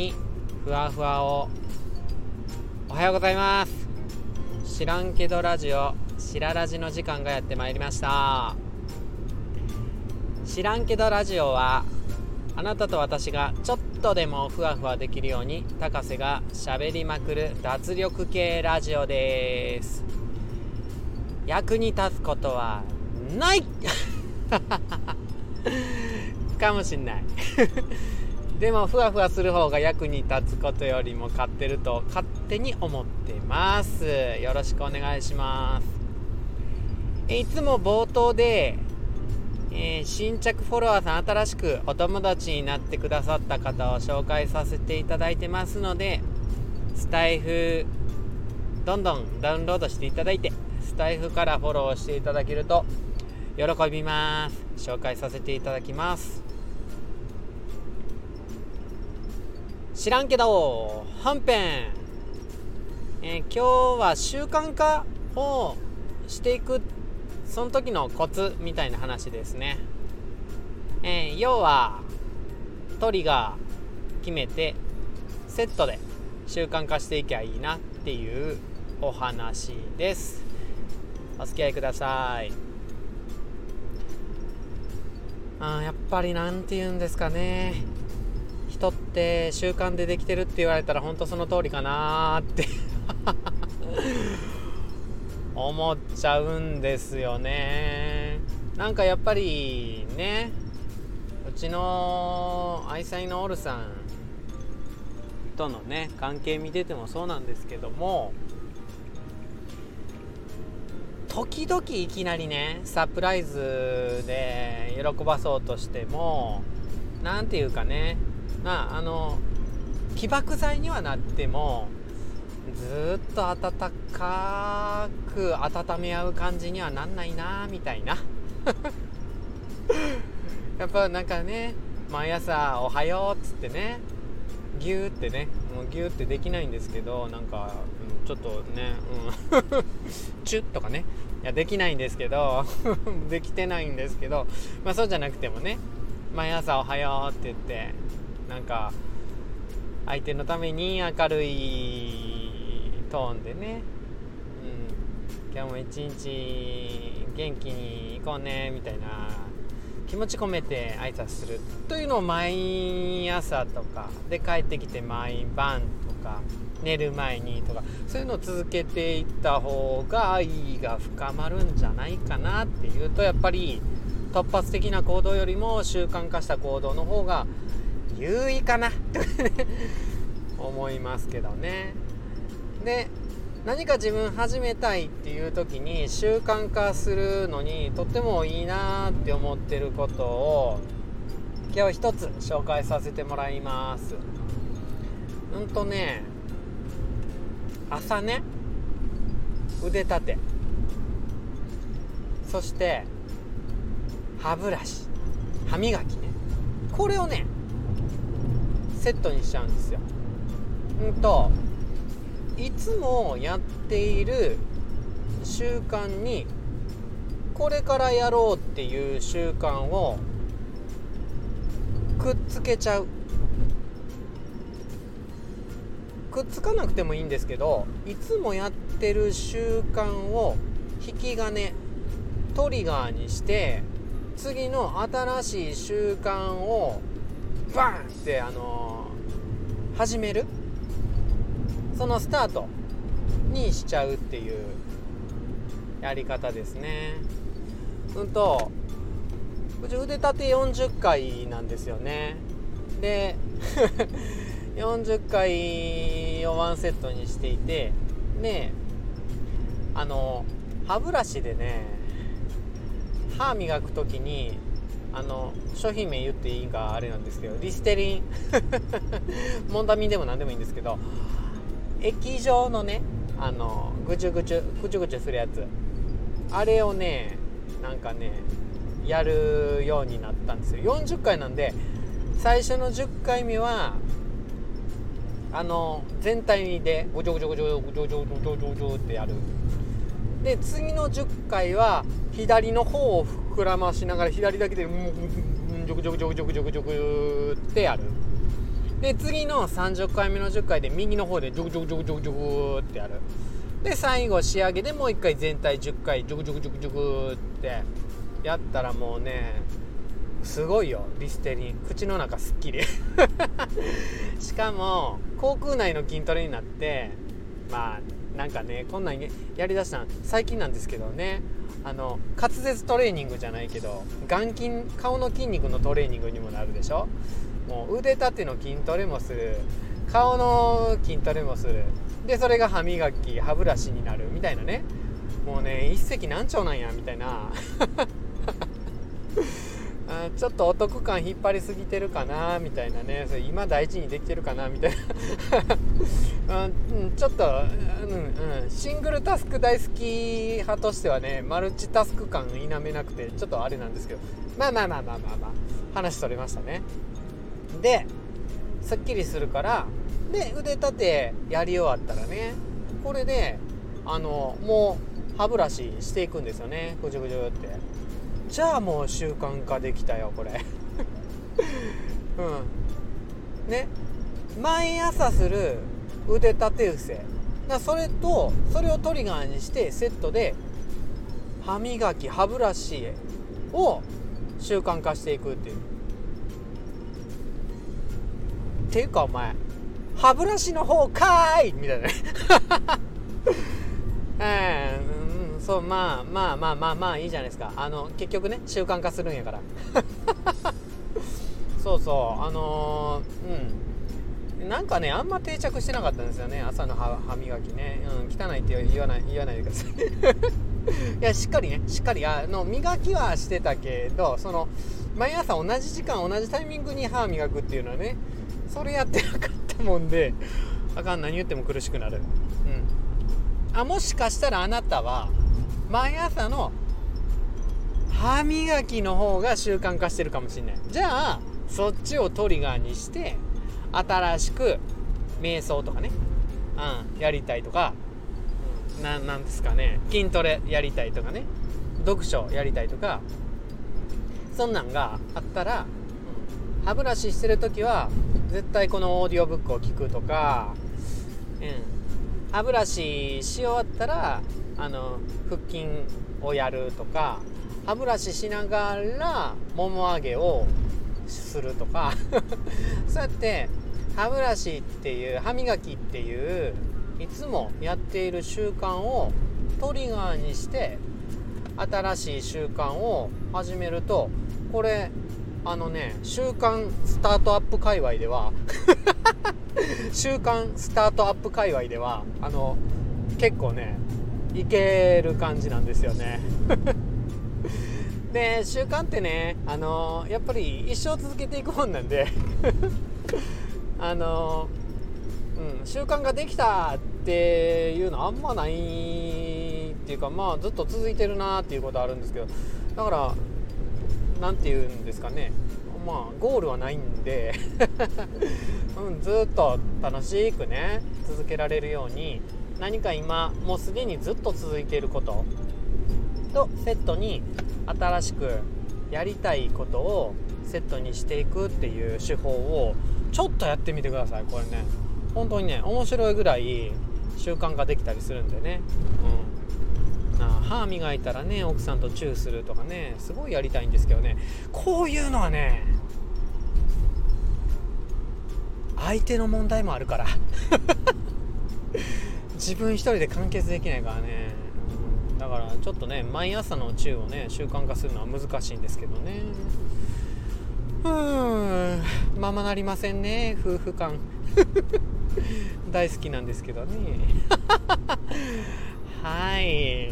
にふわふわを。おはようございます。知らんけどラジオしらラジの時間がやってまいりました。知らんけどラジオはあなたと私がちょっとでもふわふわできるように高瀬がしゃべりまくる脱力系ラジオです。役に立つことはない。かもしんない。でもふわふわする方が役に立つことよりも勝ってると勝手に思ってます。よろしくお願いします。いつも冒頭で、えー、新着フォロワーさん新しくお友達になってくださった方を紹介させていただいてますのでスタイフどんどんダウンロードしていただいてスタイフからフォローしていただけると喜びます。紹介させていただきます。知らんけど本編、えー、今日は習慣化をしていくその時のコツみたいな話ですね、えー、要はトリガー決めてセットで習慣化していきゃいいなっていうお話です。お付き合いください。あやっぱり何て言うんですかね。人って習慣でできてるって言われたら本当その通りかなって 思っちゃうんですよね。なんかやっぱりねうちの愛妻のオルさんとのね関係見ててもそうなんですけども時々いきなりねサプライズで喜ばそうとしても何て言うかねまああの起爆剤にはなってもずっと温かく温め合う感じにはなんないなみたいな。やっぱなんかね毎朝「おはよう」っつってねギューってねもうギューってできないんですけどなんか、うん、ちょっとね、うん、チュッとかね。いやできないんですけど できてないんですけどまあそうじゃなくてもね毎朝「おはよう」って言ってなんか相手のために明るいトーンでね、うん、今日も一日元気に行こうねみたいな。気持ち込めて挨拶するというのを毎朝とか。で帰ってきて毎晩とか。寝る前にとか。そういうのを続けていった方が愛が深まるんじゃないかなっていうとやっぱり突発的な行動よりも習慣化した行動の方が有意かな。思いますけどね。で何か自分始めたいっていう時に習慣化するのにとってもいいなって思ってることを今日一つ紹介させてもらいます。うんとね朝ね腕立て。そして歯ブラシ。歯磨きね。これをねセットにしちゃうんですよ。うんといつもやっている習慣にこれからやろうっていう習慣をくっつけちゃう。くっつかなくてもいいんですけどいつもやってる習慣を引き金トリガーにして次の新しい習慣をバーンってあのー、始める。そのスタートにしちゃうっていうやり方ですね。うんとうち腕立て40回なんですよね。で 40回をワンセットにしていてであの歯ブラシでね歯磨く時にあの商品名言っていいかあれなんですけどリステリン。モンダミンでも何でもいいんですけど液状のねあのぐちゅぐちゅぐちゅぐちゅするやつ。あれをねなんかねやるようになったんですよ。40回なんで最初の10回目はあの全体でごちょごちょごちょごちょごちょごちょってやる。で次の10回は左の方を膨らましながら左だけでジョクジョクジョクジョクジョクジョクってやるで次の30回目の10回で右の方でジョグジョグジョグジョグジョグってやるで最後仕上げでもう一回全体10回ジョグジョグジョグジョグってやったらもうねすごいよリステリン口の中すっきりしかも口腔内の筋トレになってまあなんかねこんなんやりだしたの最近なんですけどねあの滑舌トレーニングじゃないけど眼筋顔の筋肉のトレーニングにもなるでしょ？もう腕立ての筋トレもする。顔の筋トレもする。でそれが歯磨き歯ブラシになるみたいなね。もうね一石何鳥なんやみたいな。ちょっとお得感引っ張りすぎてるかなみたいなね。それ今大事にできてるかなみたいな、うん、ちょっと、うんうん、シングルタスク大好き派としてはねマルチタスク感否めなくてちょっとあれなんですけど。まあまあまあまあまあまあ。話それましたね。ですっきりするからで腕立てやり終わったらねこれであのもう歯ブラシしていくんですよね。ぐじゅぐじゅって。じゃあもう習慣化できたよこれ。うん。ね。毎朝する腕立て伏せ。だそれとそれをトリガーにしてセットで歯磨き歯ブラシを習慣化していくっていう。ていうかお前歯ブラシの方かーい！みたいなね。えーそうまあまあまあまあまあいいじゃないですか。あの結局ね習慣化するんやから。そうそうあのー、うん。なんかねあんま定着してなかったんですよね。朝の歯磨きね、うん、汚いって言わない言わないでください。いやしっかりねしっかりあの磨きはしてたけどその毎朝同じ時間同じタイミングに歯磨くっていうのはねそれやってなかったもんであかん何言っても苦しくなる。うん。あもしかしたらあなたは毎朝の歯磨きの方が習慣化してるかもしれない。じゃあそっちをトリガーにして新しく瞑想とかね、うん、やりたいとか、うん、ななんですかね。筋トレやりたいとかね。読書やりたいとか。そんなんがあったら、歯ブラシしてる時は絶対このオーディオブックを聞くとか、うん、歯ブラシし終わったらあの腹筋をやるとか歯ブラシしながらもも上げをするとか そうやって歯ブラシっていう歯磨きっていういつもやっている習慣をトリガーにして新しい習慣を始めるとこれあのね習慣スタートアップ界隈では 習慣スタートアップ界隈ではあの結構ねいける感じなんですよね。で 習慣ってねあのやっぱり一生続けていくもんなんで。あの、うん、習慣ができたっていうのあんまないっていうかまあずっと続いてるなっていうことあるんですけど。だから何て言うんですかね。まあゴールはないんで。うん、ずっと楽しくね続けられるように何か今もうすでにずっと続いていること。とセットに新しくやりたいことをセットにしていくっていう手法をちょっとやってみてください。これね。本当にね面白いぐらい習慣化できたりするんでね、うん、な歯磨いたらね奥さんとチューするとかねすごいやりたいんですけどね。こういうのはね相手の問題もあるから。自分一人で完結できないからね、だからちょっとね毎朝のチューをね習慣化するのは難しいんですけどね。うん。ままなりませんね夫婦間。大好きなんですけどね。はい。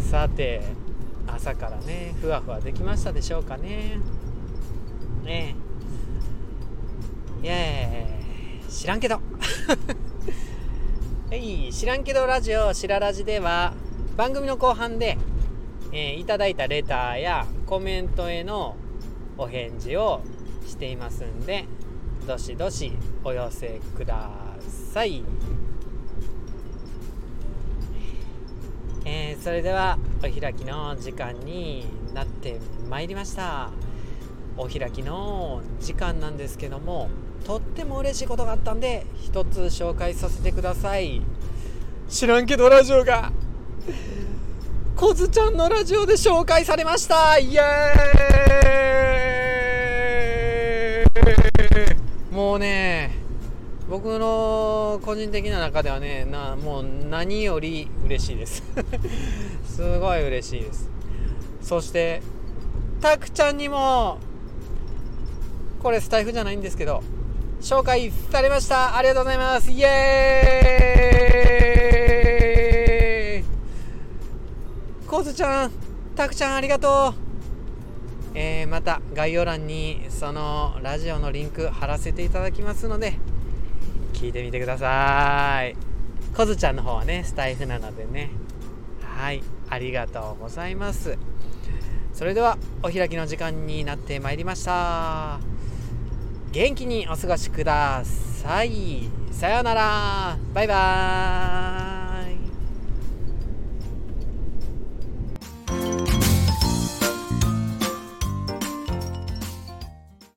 さて朝からねふわふわできましたでしょうかね。ね。えいや知らんけど。はい知らんけどラジオしららじでは番組の後半で、えー、いただいたレターやコメントへのお返事をしていますんでどしどしお寄せください、えー、それではお開きの時間になってまいりました。お開きの時間なんですけどもとっても嬉しいことがあったんで一つ紹介させてください。知らんけどラジオがコズちゃんのラジオで紹介されました。イエーイ。もうね僕の個人的な中ではねなもう何より嬉しいです。すごい嬉しいです。そしてたくちゃんにもこれスタイフじゃないんですけど紹介されました。ありがとうございます。イエーイ。コズちゃんたくちゃんありがとう。えー、また概要欄にそのラジオのリンク貼らせていただきますので聞いてみてください。コズちゃんの方はねスタイフなのでね。はい。ありがとうございます。それではお開きの時間になってまいりました。元気にお過ごしください。さようなら。バイバーイ。